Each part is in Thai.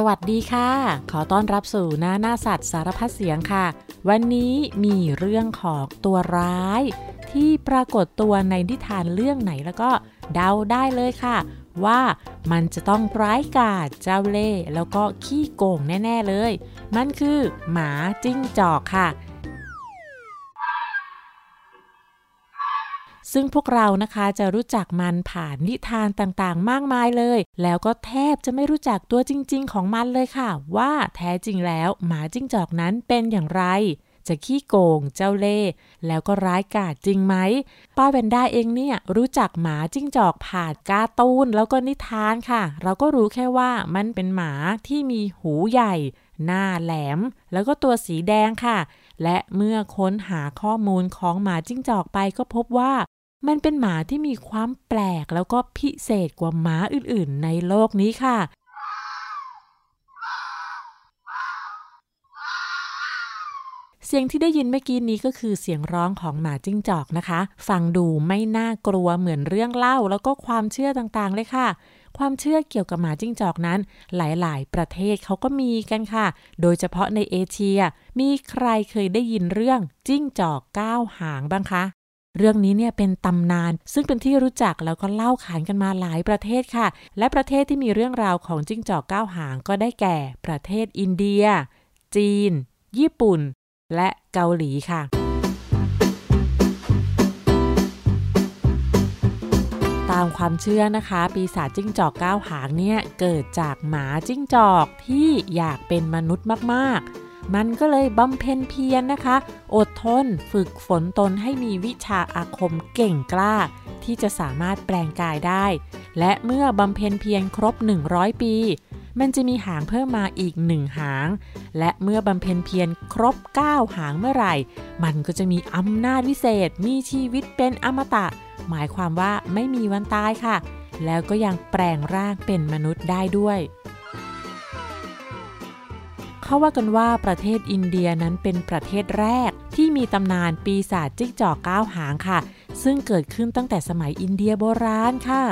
สวัสดีค่ะ ขอต้อนรับสู่หน้าหน้าสัตว์สารพัดเสียงค่ะ วันนี้มีเรื่องของตัวร้าย ที่ปรากฏตัวในนิทานเรื่องไหนแล้วก็เดาได้เลยค่ะ ว่ามันจะต้องร้ายกาจเจ้าเล่ห์แล้วก็ขี้โกงแน่ ๆเลย มันคือหมาจิ้งจอกค่ะ ซึ่งพวกเรานะคะจะรู้จักมันผ่านนิทานต่างๆ มากมายเลย แล้วก็แทบจะไม่รู้จักตัวจริง ๆ ของมันเลยค่ะ ว่าแท้จริงแล้วหมาจิ้งจอกนั้นเป็นอย่างไร จะขี้โกงเจ้าเล่ห์แล้วก็ร้ายกาจจริงไหม ป้าแวนด้าเองเนี่ยรู้จักหมาจิ้งจอกผ่านการ์ตูนแล้วก็นิทานค่ะ เราก็รู้แค่ว่ามันเป็นหมาที่มีหูใหญ่ หน้าแหลม แล้วก็ตัวสีแดงค่ะและเมื่อค้นหาข้อมูลของหมาจิ้งจอกไปก็พบว่า มันเป็นหมาที่มีความแปลกแล้วก็พิเศษกว่าหมาอื่นๆ ในโลกนี้ค่ะ เสียงที่ได้ยินเมื่อกี้นี้ก็คือเสียงร้องของหมาจิ้งจอกนะคะ ฟังดูไม่น่ากลัวเหมือนเรื่องเล่าแล้วก็ความเชื่อต่างๆ เลยค่ะ ความเชื่อเกี่ยวกับหมาจิ้งจอกนั้น หลายๆ ประเทศเขาก็มีกันค่ะ โดยเฉพาะในเอเชีย มีใครเคยได้ยินเรื่องจิ้งจอกก้าวหางบ้างคะ เรื่องนี้เนี่ยเป็นตำนาน ซึ่งเป็นที่รู้จักแล้วก็เล่าขานกันมาหลายประเทศค่ะ และประเทศที่มีเรื่องราวของจิ้งจอกก้าวหางก็ได้แก่ประเทศอินเดีย จีน ญี่ปุ่น และเกาหลีค่ะตามความเชื่อนะคะ ปีศาจจิ้งจอกก้าวหางเนี่ย เกิดจากหมาจิ้งจอกที่อยากเป็นมนุษย์มากๆ มันก็เลยบำเพ็ญเพียรนนะคะ อดทนฝึกฝนตนให้มีวิชาอาคมเก่งกล้า ที่จะสามารถแปลงกายได้ และเมื่อบำเพ็ญเพียรครบ 100 ปี มันจะมีหางเพิ่มมาอีกหนึ่งหาง และเมื่อบำเพ็ญเพียรครบ 9 หางเมื่อไหร่ มันก็จะมีอำนาจวิเศษ มีชีวิตเป็นอมตะ หมายความว่าไม่มีวันตายค่ะ แล้วก็ยังแปลงร่างเป็นมนุษย์ได้ด้วย เขาว่ากันว่าประเทศอินเดียนั้นเป็นประเทศแรก ที่มีตำนานปีศาจจิ้งจอกก้าวหางค่ะ ซึ่งเกิดขึ้นตั้งแต่สมัยอินเดียโบราณค่ะ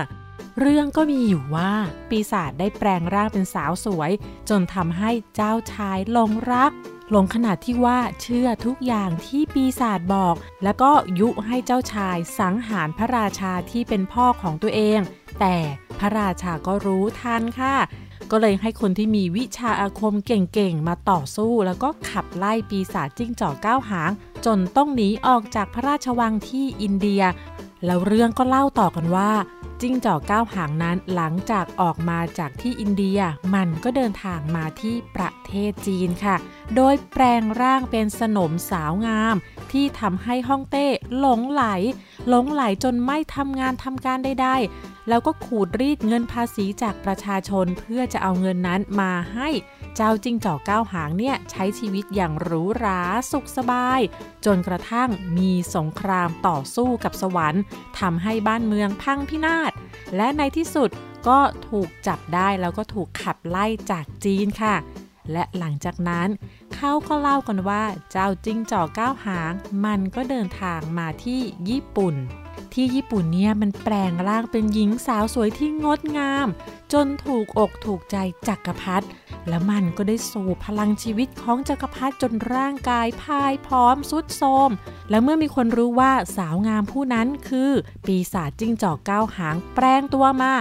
เรื่องก็มีอยู่ว่า ปีศาจได้แปลงร่างเป็นสาวสวย จนทำให้เจ้าชายหลงรักหลงขนาดที่ว่าเชื่อทุกอย่างที่ปีศาจบอก แล้วก็ยุให้เจ้าชายสังหารพระราชาที่เป็นพ่อของตัวเอง แต่พระราชาก็รู้ทันค่ะ ก็เลยให้คนที่มีวิชาอาคมเก่งๆ มาต่อสู้ แล้วก็ขับไล่ปีศาจจิ้งจอกก้าวหาง จนต้องหนีออกจากพระราชวังที่อินเดีย แล้วเรื่องก็เล่าต่อกันว่า จิ้งจอกก้าวหางนั้นหลังจากออกมาจากที่อินเดีย มันก็เดินทางมาที่ประเทศจีนค่ะ โดยแปลงร่างเป็นสนมสาวงาม ที่ทำให้ฮ่องเต้หลงไหล หลงไหลจนไม่ทำงานทำการใดๆ แล้วก็ขูดรีดเงินภาษีจากประชาชนเพื่อจะเอาเงินนั้นมาให้เจ้าจิ้งจอกก้าวหางเนี่ยใช้ชีวิตอย่างหรูหราสุขสบาย จนกระทั่งมีสงครามต่อสู้กับสวรรค์ทำให้บ้านเมืองพังพินาศ และในที่สุดก็ถูกจับได้แล้วก็ถูกขับไล่จากจีนค่ะ และหลังจากนั้นเขาก็เล่ากันว่าเจ้าจิ้งจอกก้าวหาง มันก็เดินทางมาที่ญี่ปุ่น ที่ญี่ปุ่นเนี่ยมันแปลงร่างเป็นหญิงสาวสวยที่งดงาม จนถูกอกถูกใจจักรพรรดิและมันก็ได้สูบพลังชีวิตของจักรพรรดิจนร่างกายพายพร้อมสุดโทมและเมื่อมีคนรู้ว่าสาวงามผู้นั้นคือ ปีศาจจิ้งจอกก้าวหางแปลงตัวมา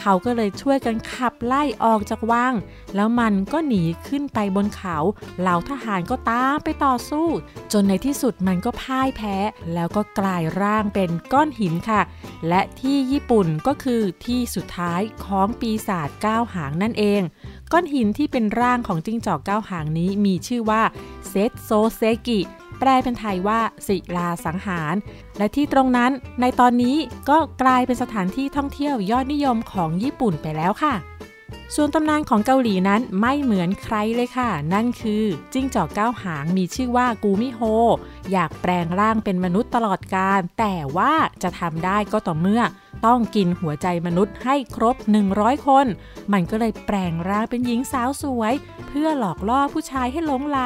เขาก็เลยช่วยกันขับไล่ออกจากวังแล้วมันก็หนีขึ้นไปบนเขาเหล่าทหารก็ตามไปต่อสู้ จนในที่สุดมันก็พ่ายแพ้ แล้วก็กลายร่างเป็นก้อนอนหินค่ะ และที่ญี่ปุ่นก็คือที่สุดท้ายของปีศาจเก้าหางนั่นเอง ก้อนหินที่เป็นร่างของจิ้งจอกเก้าหางนี้มีชื่อว่าเซตโชเซกิแปลเป็นไทยว่าศิลาสังหาร และที่ตรงนั้นในตอนนี้ก็กลายเป็นสถานที่ท่องเที่ยวยอดนิยมของญี่ปุ่นไปแล้วค่ะ ส่วนตำนานของเกาหลีนั้นไม่เหมือนใครเลยค่ะ นั่นคือจิ้งจอกเก้าหางมีชื่อว่ากูมิโฮ อยากแปลงร่างเป็นมนุษย์ตลอดกาลแต่ว่าจะทำได้ก็ต่อเมื่อ ต้องกินหัวใจมนุษย์ให้ครบ 100 คน มันก็เลยแปลงร่างเป็นหญิงสาวสวย เพื่อหลอกล่อผู้ชายให้หลงไหล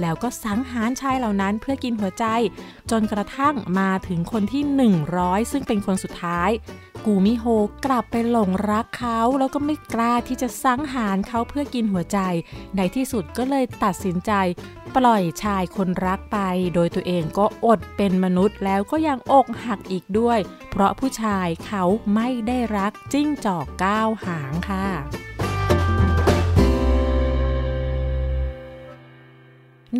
แล้วก็สังหารชายเหล่านั้นเพื่อกินหัวใจ จนกระทั่งมาถึงคนที่ 100 ซึ่งเป็นคนสุดท้าย กูมิโฮกลับไปหลงรักเขา แล้วก็ไม่กล้าที่จะสังหารเขาเพื่อกินหัวใจ ในที่สุดก็เลยตัดสินใจ ปล่อยชายคนรักไป โดยตัวเองก็อดเป็นมนุษย์แล้วก็ยังอกหักอีกด้วย เพราะผู้ชายเขาไม่ได้รักจิ้งจอกก้าวหางค่ะ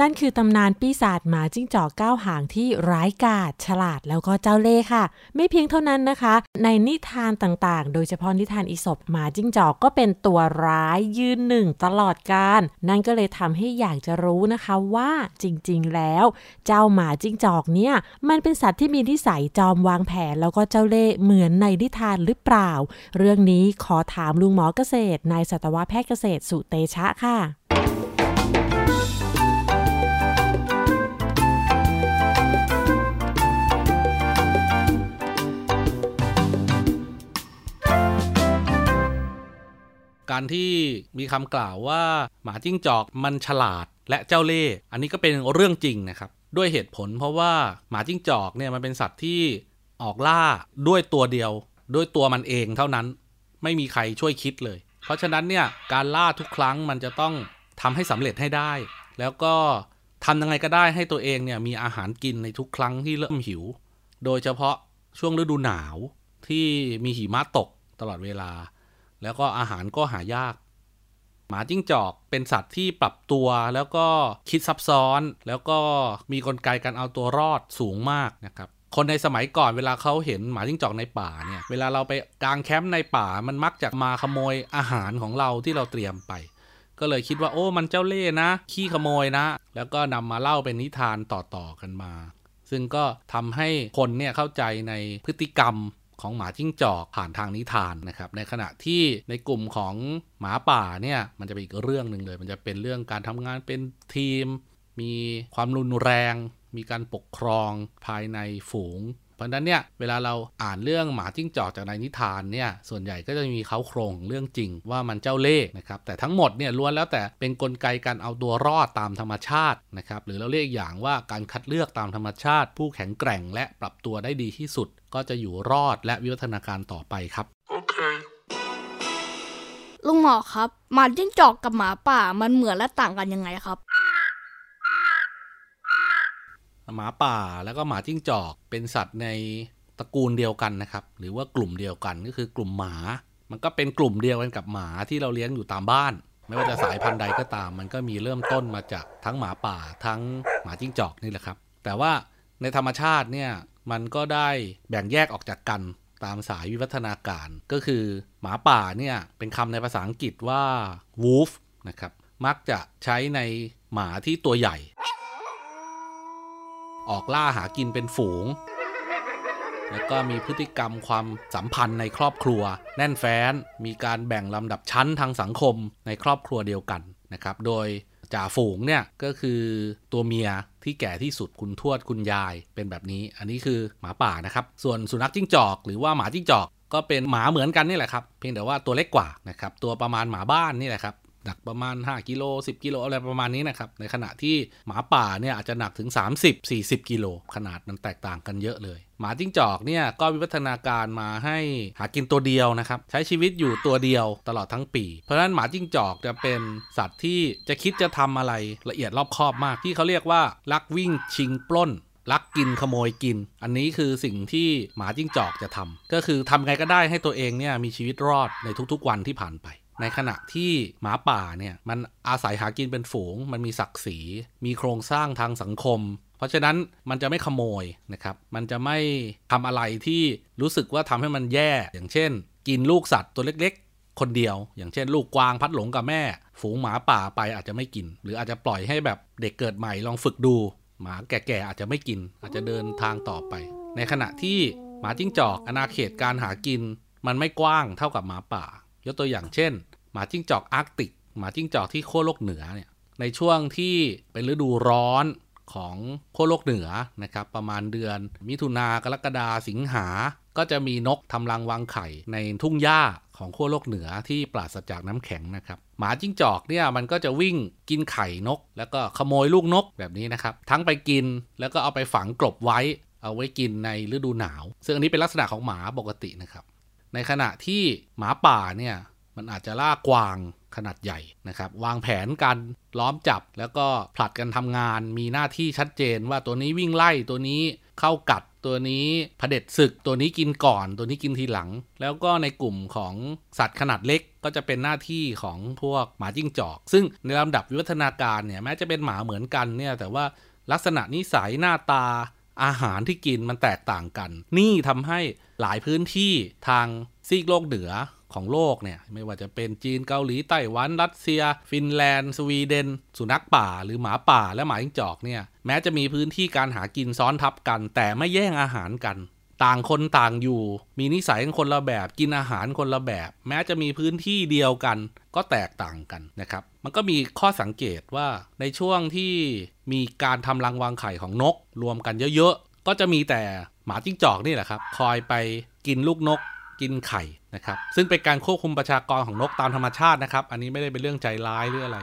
นั่นคือตำนานปีศาจหมาจิ้งจอกก้าวหางที่ร้ายกาจฉลาดแล้วก็เจ้าเล่ห์ค่ะ ไม่เพียงเท่านั้นนะคะ ในนิทานต่างๆ โดยเฉพาะนิทานอีสปหมาจิ้งจอกก็เป็นตัวร้ายยืนหนึ่งตลอดการนั่นก็เลยทำให้อยากจะรู้นะคะว่าจริงๆแล้ว เจ้าหมาจิ้งจอกเนี่ยมันเป็นสัตว์ที่มีนิสัยจอมวางแผน แล้วก็เจ้าเล่ห์เหมือนในนิทานหรือเปล่า เรื่องนี้ขอถามลุงหมอเกษตรนายสัตวแพทย์เกษตรสุเตชะค่ะ การที่มีคำกล่าวว่าหมาจิ้งจอกมันฉลาดและเจ้าเล่ห์อันนี้ก็เป็นเรื่องจริงนะครับ ด้วยเหตุผลเพราะว่าหมาจิ้งจอกเนี่ยมันเป็นสัตว์ที่ออกล่าด้วยตัวเดียว ด้วยตัวมันเองเท่านั้น ไม่มีใครช่วยคิดเลย เพราะฉะนั้นเนี่ยการล่าทุกครั้งมันจะต้องทำให้สำเร็จให้ได้ แล้วก็ทำยังไงก็ได้ให้ตัวเองเนี่ยมีอาหารกินในทุกครั้งที่เริ่มหิว โดยเฉพาะช่วงฤดูหนาวที่มีหิมะตกตลอดเวลา แล้วก็อาหารก็หายาก หมาจิ้งจอกเป็นสัตว์ที่ปรับตัวแล้วก็คิดซับซ้อน แล้วก็มีกลไกการเอาตัวรอดสูงมากนะครับคนในสมัยก่อนเวลาเขาเห็นหมาจิ้งจอกในป่าเนี่ย เวลาเราไปกางแคมป์ในป่ามันมักจะมาขโมยอาหารของเราที่เราเตรียมไป ก็เลยคิดว่าโอ้มันเจ้าเล่ห์นะ ขี้ขโมยนะ แล้วก็นำมาเล่าเป็นนิทานต่อๆกันมา ซึ่งก็ทำให้คนเนี่ยเข้าใจในพฤติกรรม ของหมาจิ้งจอกผ่านทางนิทานนะครับ ในขณะที่ในกลุ่มของหมาป่าเนี่ยมันจะเป็นอีกเรื่องหนึ่งเลย มันจะเป็นเรื่องการทำงานเป็นทีม มีความรุนแรง มีการปกครองภายในฝูง เพราะนั้นเนี่ยเวลาเราอ่านเรื่องหมาจิ้งจอกจากในนิทานเนี่ยส่วนใหญ่ก็จะมีเขาโครงเรื่องจริงว่ามันเจ้าเล่ห์นะครับแต่ทั้งหมดเนี่ยล้วนแล้วแต่เป็นนกลไกการเอาตัวรอดตามธรรมชาตินะครับหรือเราเรียกอย่างว่าการคัดเลือกตามธรรมชาติ ผู้แข็งแกร่งและปรับตัวได้ดีที่สุด ก็จะอยู่รอดและวิวัฒนาการต่อไปครับโอเคลุงหมอครับหมาจิ้งจอกกับหมาป่ามันเหมือนและต่างกันยังไงครับ หมาป่าแล้วก็หมาจิ้งจอกเป็นสัตว์ในตระกูลเดียวกันนะครับ หรือว่ากลุ่มเดียวกันก็คือกลุ่มหมา มันก็เป็นกลุ่มเดียวกันกับหมาที่เราเลี้ยงอยู่ตามบ้าน ไม่ว่าจะสายพันธุ์ใดก็ตาม มันก็มีเริ่มต้นมาจากทั้งหมาป่าทั้งหมาจิ้งจอกนี่แหละครับ แต่ว่าในธรรมชาติเนี่ย มันก็ได้แบ่งแยกออกจากกันตามสายวิวัฒนาการ ก็คือหมาป่าเนี่ยเป็นคำในภาษาอังกฤษว่า wolf นะครับ มักจะใช้ในหมาที่ตัวใหญ่ ออกล่าหากินเป็นฝูง แล้วก็มีพฤติกรรมความสัมพันธ์ในครอบครัว แน่นแฟ้น มีการแบ่งลำดับชั้นทางสังคมในครอบครัวเดียวกันนะครับ โดย จ่าฝูงเนี่ยก็คือตัวเมียที่แก่ที่สุดคุณทวดคุณยายเป็นแบบนี้ อันนี้คือหมาป่านะครับ ส่วนสุนัขจิ้งจอก หรือว่าหมาจิ้งจอกก็เป็นหมาเหมือนกันนี่แหละครับ เพียงแต่ว่าตัวเล็กกว่านะครับ ตัวประมาณหมาบ้านนี่แหละครับ หนักประมาณ 5 กิโล 10 กิโลอะไรประมาณนี้นะครับ ในขณะที่หมาป่าเนี่ยอาจจะหนักถึง 30-40 กิโล ขนาดมันแตกต่างกันเยอะเลย หมาจิ้งจอกเนี่ยก็วิวัฒนาการมาให้หากินตัวเดียวนะครับ ใช้ชีวิตอยู่ตัวเดียวตลอดทั้งปี เพราะฉะนั้นหมาจิ้งจอกจะเป็นสัตว์ที่จะคิดจะทำอะไรละเอียดรอบคอบมากที่เขาเรียกว่าลักวิ่งชิงปล้นลักกินขโมยกิน อันนี้คือสิ่งที่หมาจิ้งจอกจะทำก็คือทำไงก็ได้ให้ตัวเองเนี่ยมีชีวิตรอดในทุกๆวันที่ผ่านไป ในขณะที่หมาป่าเนี่ยมันอาศัยหากินเป็นฝูง มันมีศักดิ์ศรี มีโครงสร้างทางสังคม เพราะฉะนั้นมันจะไม่ขโมยนะครับ มันจะไม่ทำอะไรที่รู้สึกว่าทำให้มันแย่ อย่างเช่น กินลูกสัตว์ตัวเล็กๆ คนเดียว อย่างเช่น ลูกกวางพัดหลงกับแม่ ฝูงหมาป่าไปอาจจะไม่กิน หรืออาจจะปล่อยให้แบบเด็กเกิดใหม่ลองฝึกดู หมาแก่ๆอาจจะไม่กิน อาจจะเดินทางต่อไป ในขณะที่หมาจิ้งจอกอาณาเขตการหากิน มันไม่กว้างเท่ากับหมาป่า ยกตัวอย่างเช่น หมาจิ้งจอกอาร์กติก หมาจิ้งจอกที่ขั้วโลกเหนือเนี่ย ในช่วงที่เป็นฤดูร้อนของขั้วโลกเหนือนะครับ ประมาณเดือน มิถุนากรกฎาสิงหา ก็จะมีนกทำรังวางไข่ในทุ่งหญ้าของขั้วโลกเหนือที่ปราศจากน้ำแข็งนะครับ หมาจิ้งจอกเนี่ยมันก็จะวิ่งกินไข่นก แล้วก็ขโมยลูกนกแบบนี้นะครับ ทั้งไปกินแล้วก็เอาไปฝังกลบไว้ เอาไว้กินในฤดูหนาว ซึ่งอันนี้เป็นลักษณะของหมาปกตินะครับ ในขณะที่หมาป่าเนี่ยมันอาจจะล่ากวางขนาดใหญ่นะครับ วางแผนการล้อมจับแล้วก็ผลัดกันทำงานมีหน้าที่ชัดเจนว่าตัวนี้วิ่งไล่ตัวนี้เข้ากัดตัวนี้เผด็จศึกตัวนี้กินก่อน ตัวนี้กินทีหลัง แล้วก็ในกลุ่มของสัตว์ขนาดเล็กก็จะเป็นหน้าที่ของพวกหมาจิ้งจอก ซึ่งในลำดับวิวัฒนาการเนี่ยแม้จะเป็นหมาเหมือนกันเนี่ยแต่ว่าลักษณะนิสัยหน้าตา อาหารที่กินมันแตกต่างกัน นี่ทำให้หลายพื้นที่ทางซีกโลกเหนือของโลกเนี่ย ไม่ว่าจะเป็นจีนเกาหลีไต้หวัน รัสเซีย ฟินแลนด์ สวีเดน สุนัขป่า หรือหมาป่าและหมาจิ้งจอกเนี่ย แม้จะมีพื้นที่การหากินซ้อนทับกัน แต่ไม่แย่งอาหารกัน ต่างคนต่างอยู่ มีนิสัยคนละแบบ กินอาหารคนละแบบ แม้จะมีพื้นที่เดียวกัน ก็แตกต่างกันนะครับ มันก็มีข้อสังเกตว่าในช่วงที่มีการทำรังวางไข่ของนก รวมกันเยอะๆ ก็จะมีแต่หมาจิ้งจอกนี่แหละครับ คอยไปกินลูกนก กินไข่นะครับ ซึ่งเป็นการควบคุมประชากรของนกตามธรรมชาตินะครับ อันนี้ไม่ได้เป็นเรื่องใจร้ายหรืออะไร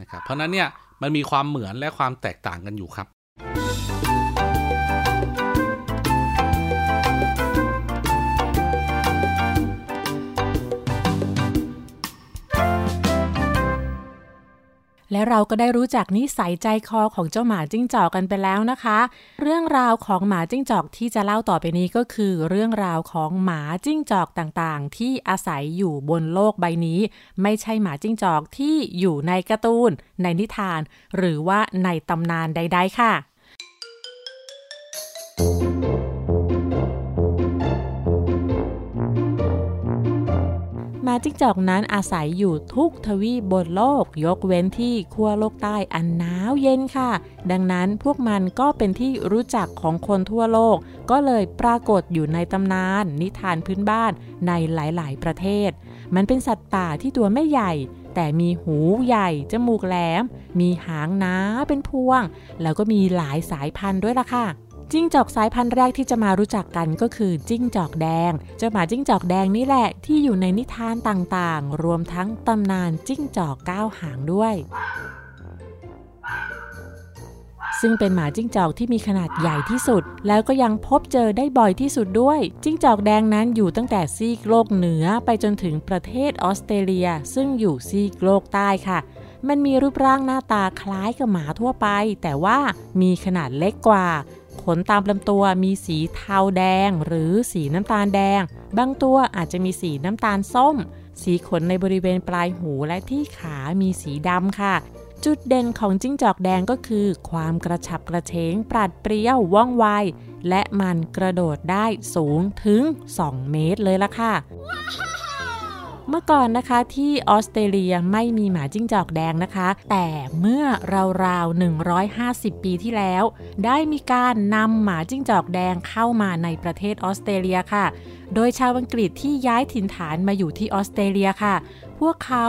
นะครับ เพราะนั้นเนี่ยมันมีความเหมือนและความแตกต่างกันอยู่ครับ และเราก็ได้รู้จักนิสัยใจคอของเจ้าหมาจิ้งจอกกันไปแล้วนะคะ เรื่องราวของหมาจิ้งจอกที่จะเล่าต่อไปนี้ก็คือ เรื่องราวของหมาจิ้งจอกต่างๆ ที่อาศัยอยู่บนโลกใบนี้ ไม่ใช่หมาจิ้งจอกที่อยู่ในการ์ตูน ในนิทาน หรือว่าในตำนานใด ๆ ค่ะ จิ้งจอกนั้นอาศัยอยู่ทุกทวีปบนโลก ยกเว้นที่ขั้วโลกใต้อันหนาวเย็นค่ะ ดังนั้นพวกมันก็เป็นที่รู้จักของคนทั่วโลก ก็เลยปรากฏอยู่ในตำนาน นิทานพื้นบ้านในหลาย ๆ ประเทศ มันเป็นสัตว์ป่าที่ตัวไม่ใหญ่แต่มีหูใหญ่ จมูกแหลม มีหางหนาเป็นพวง แล้วก็มีหลายสายพันธุ์ด้วยล่ะค่ะ จิ้งจอกสายพันธุ์แรกที่จะมารู้จักกันก็คือจิ้งจอกแดง เจ้าหมาจิ้งจอกแดงนี่แหละที่อยู่ในนิทานต่างๆ รวมทั้งตำนานจิ้งจอกก้าวหางด้วย ซึ่งเป็นหมาจิ้งจอกที่มีขนาดใหญ่ที่สุด แล้วก็ยังพบเจอได้บ่อยที่สุดด้วย จิ้งจอกแดงนั้นอยู่ตั้งแต่ซีกโลกเหนือไปจนถึงประเทศออสเตรเลีย ซึ่งอยู่ซีกโลกใต้ค่ะมันมีรูปร่างหน้าตาคล้ายกับหมาทั่วไป แต่ว่ามีขนาดเล็กกว่า ขนตามลำตัวมีสีเทาแดง หรือสีน้ำตาลแดง บางตัวอาจจะมีสีน้ำตาลส้ม สีขนในบริเวณปลายหูและที่ขามีสีดำค่ะ จุดเด่นของจิ้งจอกแดงก็คือ ความกระฉับกระเฉง ปราดเปรี้ยวว่องไว และมันกระโดดได้สูงถึง 2 เมตรเลยล่ะค่ะ wow! เมื่อก่อนนะคะที่ออสเตรเลียไม่มีหมาจิ้งจอกแดงนะคะ แต่เมื่อราวๆ 150 ปีที่แล้ว ได้มีการนำหมาจิ้งจอกแดงเข้ามาในประเทศออสเตรเลียค่ะ โดยชาวอังกฤษที่ย้ายถิ่นฐานมาอยู่ที่ออสเตรเลียค่ะ พวกเขา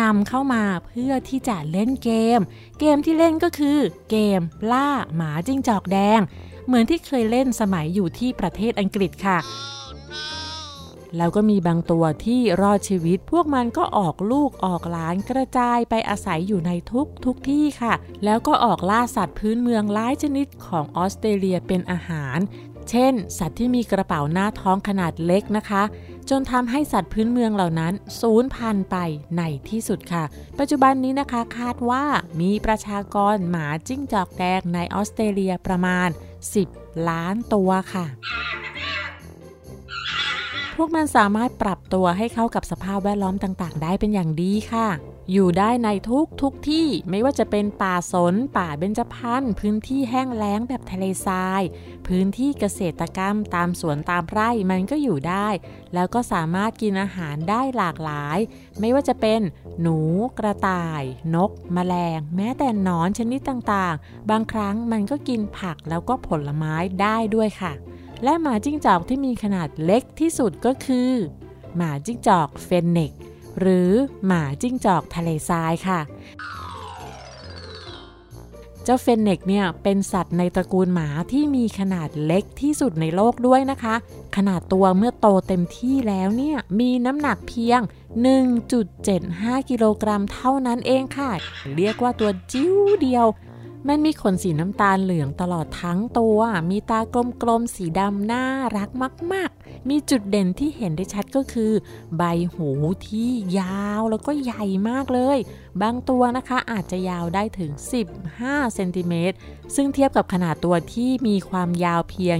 นำเข้ามาเพื่อที่จะเล่นเกม เกมที่เล่นก็คือเกมล่าหมาจิ้งจอกแดง เหมือนที่เคยเล่นสมัยอยู่ที่ประเทศอังกฤษค่ะ แล้วก็มีบางตัวที่รอดชีวิต พวกมันก็ออกลูกออกหลานกระจายไปอาศัยอยู่ในทุกทุกที่ค่ะ แล้วก็ออกล่าสัตว์พื้นเมืองหลายชนิดของออสเตรเลียเป็นอาหาร เช่น สัตว์ที่มีกระเป๋าหน้าท้องขนาดเล็กนะคะ จนทำให้สัตว์พื้นเมืองเหล่านั้นสูญพันธุ์ไปในที่สุดค่ะ ปัจจุบันนี้นะคะคาดว่ามีประชากรหมาจิ้งจอกแดงในออสเตรเลียประมาณ 10 ล้านตัวค่ะ พวกมันสามารถปรับตัวให้เข้ากับสภาพแวดล้อมต่างๆ ได้เป็นอย่างดีค่ะ อยู่ได้ในทุกทุกที่ไม่ว่าจะเป็นป่าสน ป่าเบญจพรรณพื้นที่แห้งแล้งแบบทะเลทราย พื้นที่เกษตรกรรมตามสวนตามไร่มันก็อยู่ได้ แล้วก็สามารถกินอาหารได้หลากหลาย ไม่ว่าจะเป็นหนู กระต่าย นกแมลง แม้แต่นอนชนิดต่างๆ บางครั้งมันก็กินผักแล้วก็ผลไม้ได้ด้วยค่ะ และหมาจิ้งจอกที่มีขนาดเล็กที่สุดก็คือ หมาจิ้งจอกเฟนเนกหรือหมาจิ้งจอกทะเลทรายค่ะ เจ้าเฟนเนกเนี่ยเป็นสัตว์ในตระกูลหมาที่มีขนาดเล็กที่สุดในโลกด้วยนะคะ ขนาดตัวเมื่อโตเต็มที่แล้วเนี่ยมีน้ำหนักเพียง 1.75 กิโลกรัมเท่านั้นเองค่ะ เรียกว่าตัวจิ้วเดียว มันมีขนสีน้ำตาลเหลืองตลอดทั้งตัว มีตากลมๆ สีดำน่ารักมาก ๆ มีจุดเด่นที่เห็นได้ชัดก็คือ ใบหูที่ยาวแล้วก็ใหญ่มากเลย บางตัวนะคะอาจจะยาวได้ถึง 15 เซนติเมตร ซึ่งเทียบกับขนาดตัวที่มีความยาวเพียง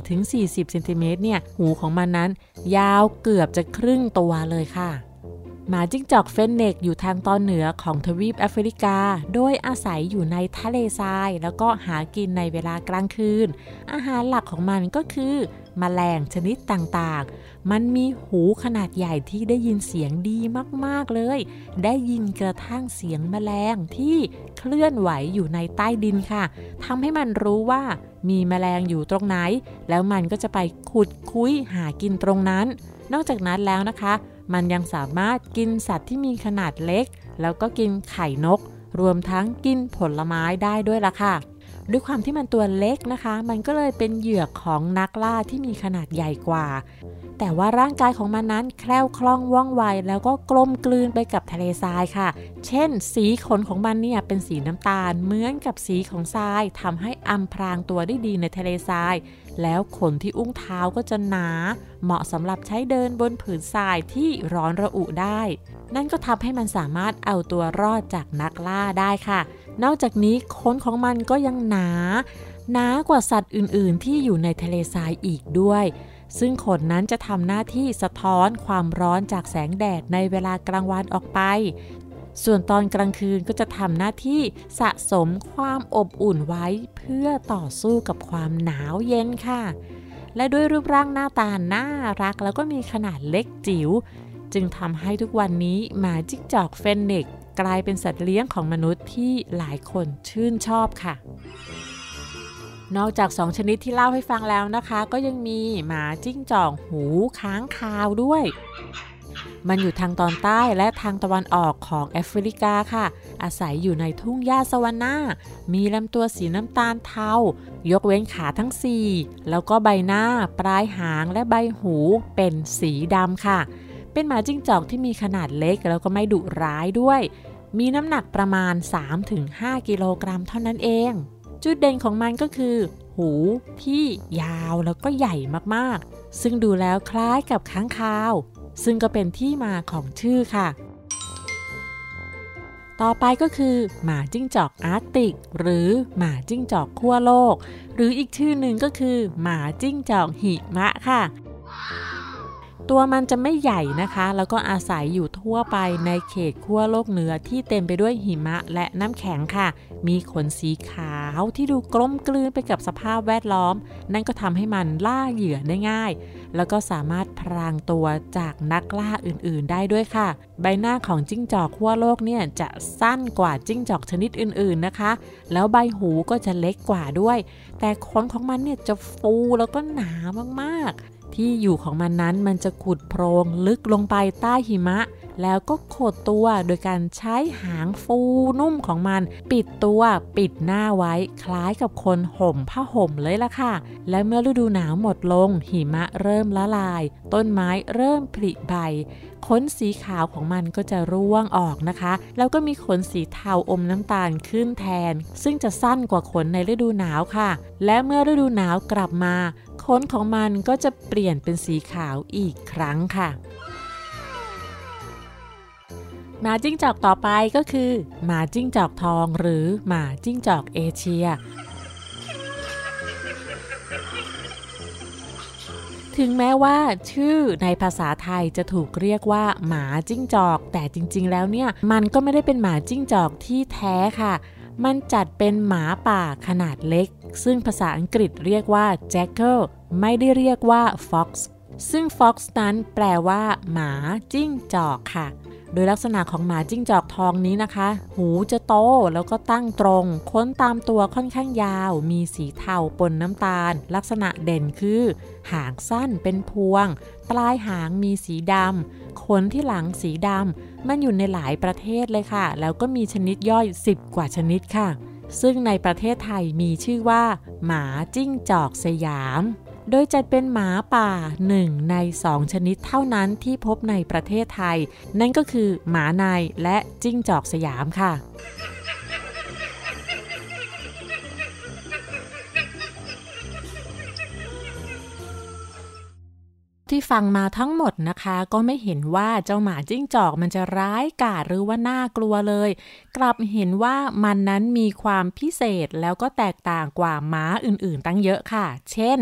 24-40 เซนติเมตรเนี่ย หูของมันนั้น ยาวเกือบจะครึ่งตัวเลยค่ะ หมาจิ้งจอกเฟนเนกอยู่ทางตอนเหนือของทวีปแอฟริกา โดยอาศัยอยู่ในทะเลทราย แล้วก็หากินในเวลากลางคืน อาหารหลักของมันก็คือมแมลงชนิดต่างๆ มันมีหูขนาดใหญ่ที่ได้ยินเสียงดีมากๆเลย ได้ยินกระทั่งเสียงมแมลงที่เคลื่อนไหวอยู่ในใต้ดินค่ะ ทำให้มันรู้ว่ามีมแมลงอยู่ตรงไหน แล้วมันก็จะไปขุดคุ้ยหากินตรงนั้น นอกจากนั้นแล้วนะคะ มันยังสามารถกินสัตว์ที่มีขนาดเล็ก แล้วก็กินไข่นก รวมทั้งกินผลไม้ได้ด้วยล่ะค่ะ ด้วยความที่มันตัวเล็กนะคะ มันก็เลยเป็นเหยื่อของนักล่าที่มีขนาดใหญ่กว่า แต่ว่าร่างกายของมันนั้นแคล่วคล่องว่องไว แล้วก็กลมกลืนไปกับทะเลทรายค่ะ เช่น สีขนของมันเนี่ยเป็นสีน้ำตาลเหมือนกับสีของทรายทำให้อำพรางตัวได้ดีในทะเลทราย แล้วขนที่อุ้งเท้าก็จะหนา เหมาะสำหรับใช้เดินบนผืนทรายที่ร้อนระอุได้ นั่นก็ทำให้มันสามารถเอาตัวรอดจากนักล่าได้ค่ะ นอกจากนี้ขนของมันก็ยังหนาหนากว่าสัตว์อื่น ๆ ที่อยู่ในทะเลทรายอีกด้วย ซึ่งขนนั้นจะทำหน้าที่สะท้อนความร้อนจากแสงแดดในเวลากลางวันออกไป ส่วนตอนกลางคืนก็จะทำหน้าที่สะสมความอบอุ่นไว้เพื่อต่อสู้กับความหนาวเย็นค่ะ และด้วยรูปร่างหน้าตาน่ารักแล้วก็มีขนาดเล็กจิ๋วจึงทำให้ทุกวันนี้หมาจิกจอกเฟนเนกกลายเป็นสัตว์เลี้ยงของมนุษย์ที่หลายคนชื่นชอบค่ะ นอกจากสองชนิดที่เล่าให้ฟังแล้วนะคะ ก็ยังมีหมาจิ้งจอกหูค้างคาวด้วย มันอยู่ทางตอนใต้และทางตะวันออกของแอฟริกาค่ะ อาศัยอยู่ในทุ่งหญ้าสวรรค์นามีลำตัวสีน้ำตาลเทา ยกเว้นขาทั้ง 4 แล้วก็ใบหน้า ปลายหางและใบหูเป็นสีดำค่ะ เป็นหมาจิ้งจอกที่มีขนาดเล็กแล้วก็ไม่ดุร้ายด้วย มีน้ำหนักประมาณ 3-5 กิโลกรัมเท่านั้นเอง จุดเด่นของมันก็คือ หูที่ยาวแล้วก็ใหญ่มากๆ ซึ่งดูแล้วคล้ายกับค้างคาว ซึ่งก็เป็นที่มาของชื่อค่ะ ต่อไปก็คือ หมาจิ้งจอกอาร์กติก หรือหมาจิ้งจอกขั้วโลก หรืออีกชื่อหนึ่งก็คือ หมาจิ้งจอกหิมะค่ะ ตัวมันจะไม่ใหญ่นะคะ แล้วก็อาศัยอยู่ทั่วไปในเขตขั้วโลกเหนือที่เต็มไปด้วยหิมะและน้ำแข็งค่ะ มีขนสีขาวที่ดูกลมกลืนไปกับสภาพแวดล้อม นั่นก็ทำให้มันล่าเหยื่อได้ง่าย แล้วก็สามารถพรางตัวจากนักล่าอื่นๆ ได้ด้วยค่ะ ใบหน้าของจิ้งจอกขั้วโลกเนี่ยจะสั้นกว่าจิ้งจอกชนิดอื่นๆนะคะ แล้วใบหูก็จะเล็กกว่าด้วย แต่ขนของมันเนี่ยจะฟูแล้วก็หนามากๆ ที่อยู่ของมันนั้นมันจะขุดโพรงลึกลงไปใต้หิมะ แล้วก็ขดตัวโดยการใช้หางฟูนุ่มของมัน ปิดตัวปิดหน้าไว้คล้ายกับคนห่มผ้าห่มเลยล่ะค่ะ และเมื่อฤดูหนาวหมดลง หิมะเริ่มละลาย ต้นไม้เริ่มผลิใบขนสีขาวของมันก็จะร่วงออกนะคะ แล้วก็มีขนสีเทาอมน้ำตาลขึ้นแทน ซึ่งจะสั้นกว่าขนในฤดูหนาวค่ะ และเมื่อฤดูหนาวกลับมา ขนของมันก็จะเปลี่ยนเป็นสีขาวอีกครั้งค่ะ หมาจิ้งจอกต่อไปก็คือ หมาจิ้งจอกทองหรือหมาจิ้งจอกเอเชีย ถึงแม้ว่าชื่อในภาษาไทยจะถูกเรียกว่า หมาจิ้งจอก แต่จริง ๆ แล้วเนี่ย มันก็ไม่ได้เป็นหมาจิ้งจอกที่แท้ค่ะมันจัดเป็นหมาป่าขนาดเล็ก ซึ่งภาษาอังกฤษเรียกว่า jackal ไม่ได้เรียกว่า fox ซึ่ง fox นั้นแปลว่า หมาจิ้งจอกค่ะ โดยลักษณะของหมาจิ้งจอกทองนี้นะคะ หูจะโตแล้วก็ตั้งตรงค้นตามตัวค่อนข้างยาว มีสีเทาปนน้ำตาล ลักษณะเด่นคือ หางสั้นเป็นพวง ปลายหางมีสีดำขนที่หลังสีดำมันอยู่ในหลายประเทศเลยค่ะ แล้วก็มีชนิดย่อย 10 กว่าชนิดค่ะ ซึ่งในประเทศไทยมีชื่อว่า หมาจิ้งจอกสยาม โดยจัดเป็นหมาป่าหนึ่งในสองชนิดเท่านั้นที่พบในประเทศไทย นั่นก็คือหมาในและจิ้งจอกสยามค่ะ ที่ฟังมาทั้งหมดนะคะ ก็ไม่เห็นว่าเจ้าหมาจิ้งจอกมันจะร้ายกาจหรือว่าน่ากลัวเลย กลับเห็นว่ามันนั้นมีความพิเศษแล้วก็แตกต่างกว่าหมาอื่นๆ ตั้งเยอะค่ะ เช่น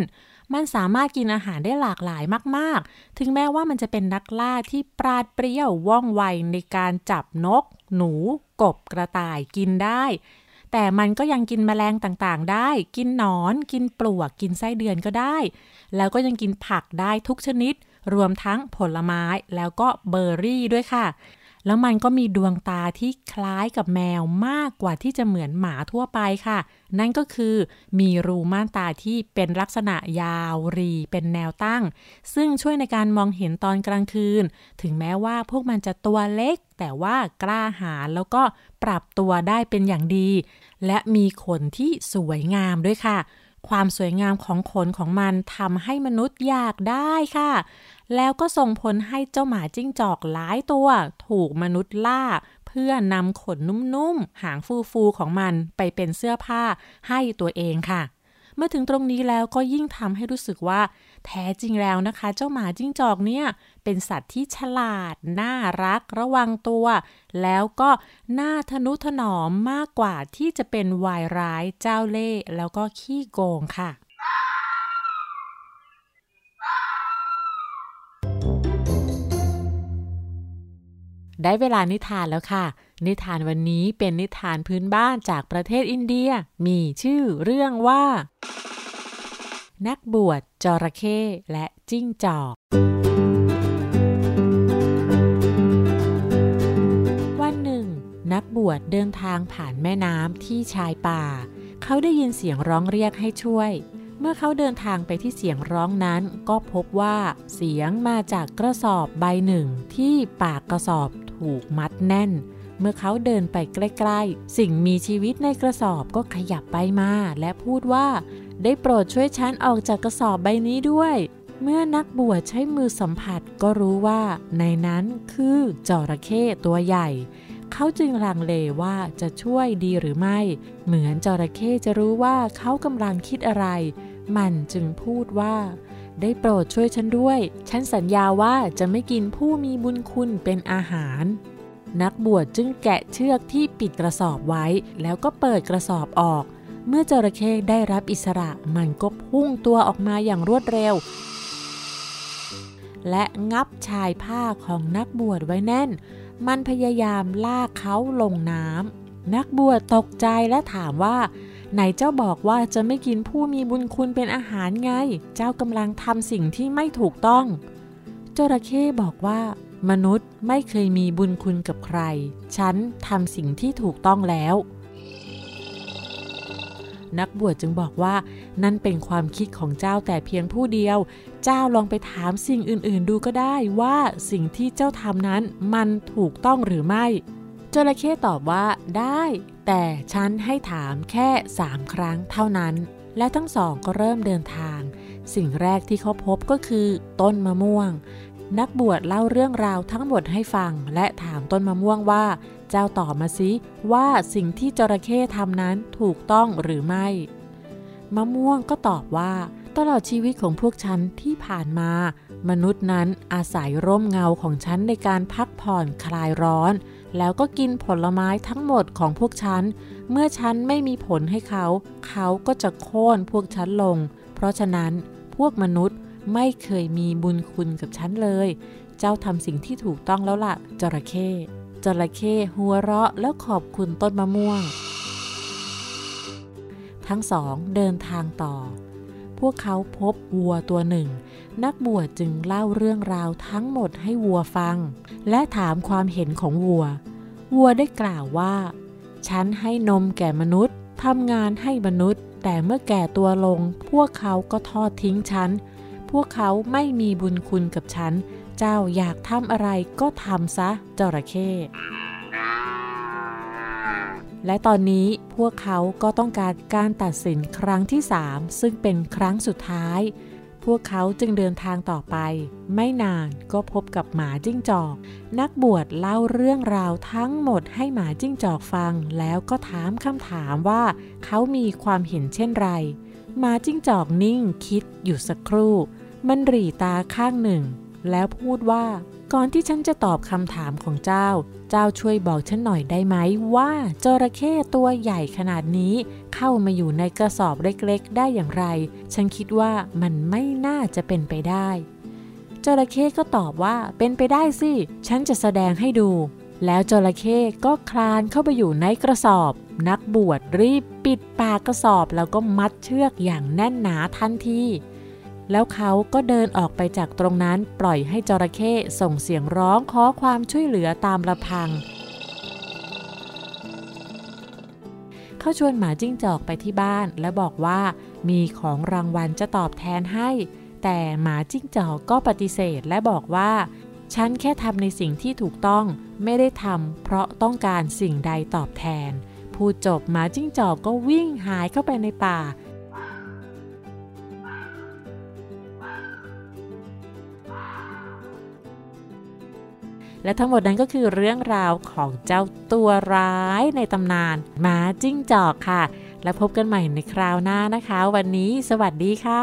มันสามารถกินอาหารได้หลากหลายมากๆ ถึงแม้ว่ามันจะเป็นนักล่าที่ปราดเปรี้ยวว่องไวในการจับนก หนู กบกระต่ายกินได้ แต่มันก็ยังกินแมลงต่างๆ ได้ กินหนอน กินปลวก กินไส้เดือนก็ได้ แล้วก็ยังกินผักได้ทุกชนิด รวมทั้งผลไม้แล้วก็เบอร์รี่ด้วยค่ะ แล้วมันก็มีดวงตาที่คล้ายกับแมวมากกว่าที่จะเหมือนหมาทั่วไปค่ะ นั่นก็คือมีรูม่านตาที่เป็นลักษณะยาวรี เป็นแนวตั้ง ซึ่งช่วยในการมองเห็นตอนกลางคืน ถึงแม้ว่าพวกมันจะตัวเล็ก แต่ว่ากล้าหาญแล้วก็ปรับตัวได้เป็นอย่างดี และมีขนที่สวยงามด้วยค่ะ ความสวยงามของขนของมันทำให้มนุษย์อยากได้ค่ะ แล้วก็ส่งผลให้เจ้าหมาจิ้งจอกหลายตัว ถูกมนุษย์ล่า เพื่อนำขนนุ่มๆ หางฟูๆของมันไปเป็นเสื้อผ้าให้ตัวเองค่ะ เมื่อถึงตรงนี้แล้วก็ยิ่งทำให้รู้สึกว่า แท้จริงแล้วนะคะ เจ้าหมาจิ้งจอกเนี่ยเป็นสัตว์ที่ฉลาด น่ารัก ระวังตัว แล้วก็น่าทนุถนอมมากกว่าที่จะเป็นวายร้ายเจ้าเล่ห์แล้วก็ขี้โกงค่ะได้เวลานิทานแล้วค่ะ นิทานวันนี้เป็นนิทานพื้นบ้านจากประเทศอินเดีย มีชื่อเรื่องว่า นักบวชจระเข้และจิ้งจอก วันหนึ่ง นักบวชเดินทางผ่านแม่น้ำที่ชายป่า เขาได้ยินเสียงร้องเรียกให้ช่วย เมื่อเขาเดินทางไปที่เสียงร้องนั้น ก็พบว่าเสียงมาจากกระสอบใบหนึ่งที่ปากกระสอบถูกมัดแน่น เมื่อเขาเดินไปใกล้ๆ สิ่งมีชีวิตในกระสอบก็ขยับไปมา และพูดว่า ได้โปรดช่วยฉันออกจากกระสอบใบนี้ด้วย เมื่อนักบวชใช้มือสัมผัสก็รู้ว่า ในนั้นคือจระเข้ตัวใหญ่ เขาจึงลังเลว่าจะช่วยดีหรือไม่ เหมือนจระเข้จะรู้ว่าเขากำลังคิดอะไร มันจึงพูดว่าได้โปรดช่วยฉันด้วย ฉันสัญญาว่าจะไม่กินผู้มีบุญคุณเป็นอาหาร นักบวชจึงแกะเชือกที่ปิดกระสอบไว้ แล้วก็เปิดกระสอบออก เมื่อจระเข้ได้รับอิสระมันก็พุ่งตัวออกมาอย่างรวดเร็ว และงับชายผ้าของนักบวชไว้แน่น มันพยายามลากเขาลงน้ำนักบวชตกใจและถามว่า ไหนเจ้าบอกว่าจะไม่กินผู้มีบุญคุณเป็นอาหารไง เจ้ากำลังทำสิ่งที่ไม่ถูกต้องจระเข้บอกว่า มนุษย์ไม่เคยมีบุญคุณกับใคร ฉันทำสิ่งที่ถูกต้องแล้ว นักบวชจึงบอกว่า นั่นเป็นความคิดของเจ้าแต่เพียงผู้เดียว เจ้าลองไปถามสิ่งอื่นๆดูก็ได้ว่าสิ่งที่เจ้าทำนั้นมันถูกต้องหรือไม่จระเข้ตอบว่าได้ แต่ฉันให้ถามแค่สามครั้งเท่านั้น และทั้งสองก็เริ่มเดินทาง สิ่งแรกที่เขาพบก็คือ ต้นมะม่วง นักบวชเล่าเรื่องราวทั้งหมดให้ฟัง และถามต้นมะม่วงว่า เจ้าตอบมาสิว่าสิ่งที่จระเข้ทำนั้นถูกต้องหรือไม่ มะม่วงก็ตอบว่า ตลอดชีวิตของพวกฉันที่ผ่านมา มนุษย์นั้นอาศัยร่มเงาของฉันในการพักผ่อนคลายร้อน แล้วก็กินผลไม้ทั้งหมดของพวกฉัน เมื่อฉันไม่มีผลให้เขา เขาก็จะโค่นพวกฉันลง เพราะฉะนั้นพวกมนุษย์ ไม่เคยมีบุญคุณกับฉันเลย เจ้าทำสิ่งที่ถูกต้องแล้วล่ะ จระเข้จระเข้หัวเราะแล้วขอบคุณต้นมะม่วง ทั้งสองเดินทางต่อ พวกเขาพบวัวตัวหนึ่ง นักบวชจึงเล่าเรื่องราวทั้งหมดให้วัวฟัง และถามความเห็นของวัว วัวได้กล่าวว่า ฉันให้นมแก่มนุษย์ทำงานให้มนุษย์ แต่เมื่อแก่ตัวลง พวกเขาก็ทอดทิ้งฉัน พวกเขาไม่มีบุญคุณกับฉัน เจ้าอยากทำอะไรก็ทำซะจระเข้และตอนนี้พวกเขาก็ต้องการการตัดสินครั้งที่สามซึ่งเป็นครั้งสุดท้าย พวกเขาจึงเดินทางต่อไป ไม่นานก็พบกับหมาจิ้งจอก นักบวชเล่าเรื่องราวทั้งหมดให้หมาจิ้งจอกฟัง แล้วก็ถามคำถามว่าเขามีความเห็นเช่นไรหมาจิ้งจอกนิ่งคิดอยู่สักครู่ มันหรี่ตาข้างหนึ่ง แล้วพูดว่า ก่อนที่ฉันจะตอบคำถามของเจ้า เจ้าช่วยบอกฉันหน่อยได้ไหมว่าจระเข้ตัวใหญ่ขนาดนี้ เข้ามาอยู่ในกระสอบเล็กๆ ได้อย่างไร ฉันคิดว่ามันไม่น่าจะเป็นไปได้จระเข้ก็ตอบว่าเป็นไปได้สิ ฉันจะแสดงให้ดู แล้วจระเข้ก็คลานเข้าไปอยู่ในกระสอบ นักบวชรีบปิดปากกระสอบแล้วก็มัดเชือกอย่างแน่นหนาทันที แล้วเขาก็เดินออกไปจากตรงนั้นปล่อยให้จระเข้ส่งเสียงร้องขอความช่วยเหลือตามลำพัง เขาชวนหมาจิ้งจอกไปที่บ้านและบอกว่ามีของรางวัลจะตอบแทนให้ แต่หมาจิ้งจอกก็ปฏิเสธและบอกว่า ฉันแค่ทำในสิ่งที่ถูกต้องไม่ได้ทำเพราะต้องการสิ่งใดตอบแทน พูดจบหมาจิ้งจอกก็วิ่งหายเข้าไปในป่า และทั้งหมดนั้นก็คือเรื่องราวของเจ้าตัวร้ายในตำนานหมาจิ้งจอกค่ะ แล้วพบกันใหม่ในคราวหน้านะคะ วันนี้สวัสดีค่ะ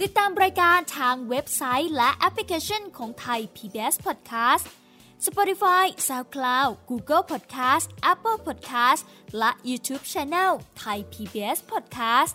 ติดตามรายการทางเว็บไซต์และแอปพลิเคชันของไทย PBS Podcast Spotify SoundCloud Google Podcast Apple Podcast และ YouTube Channel Thai PBS Podcast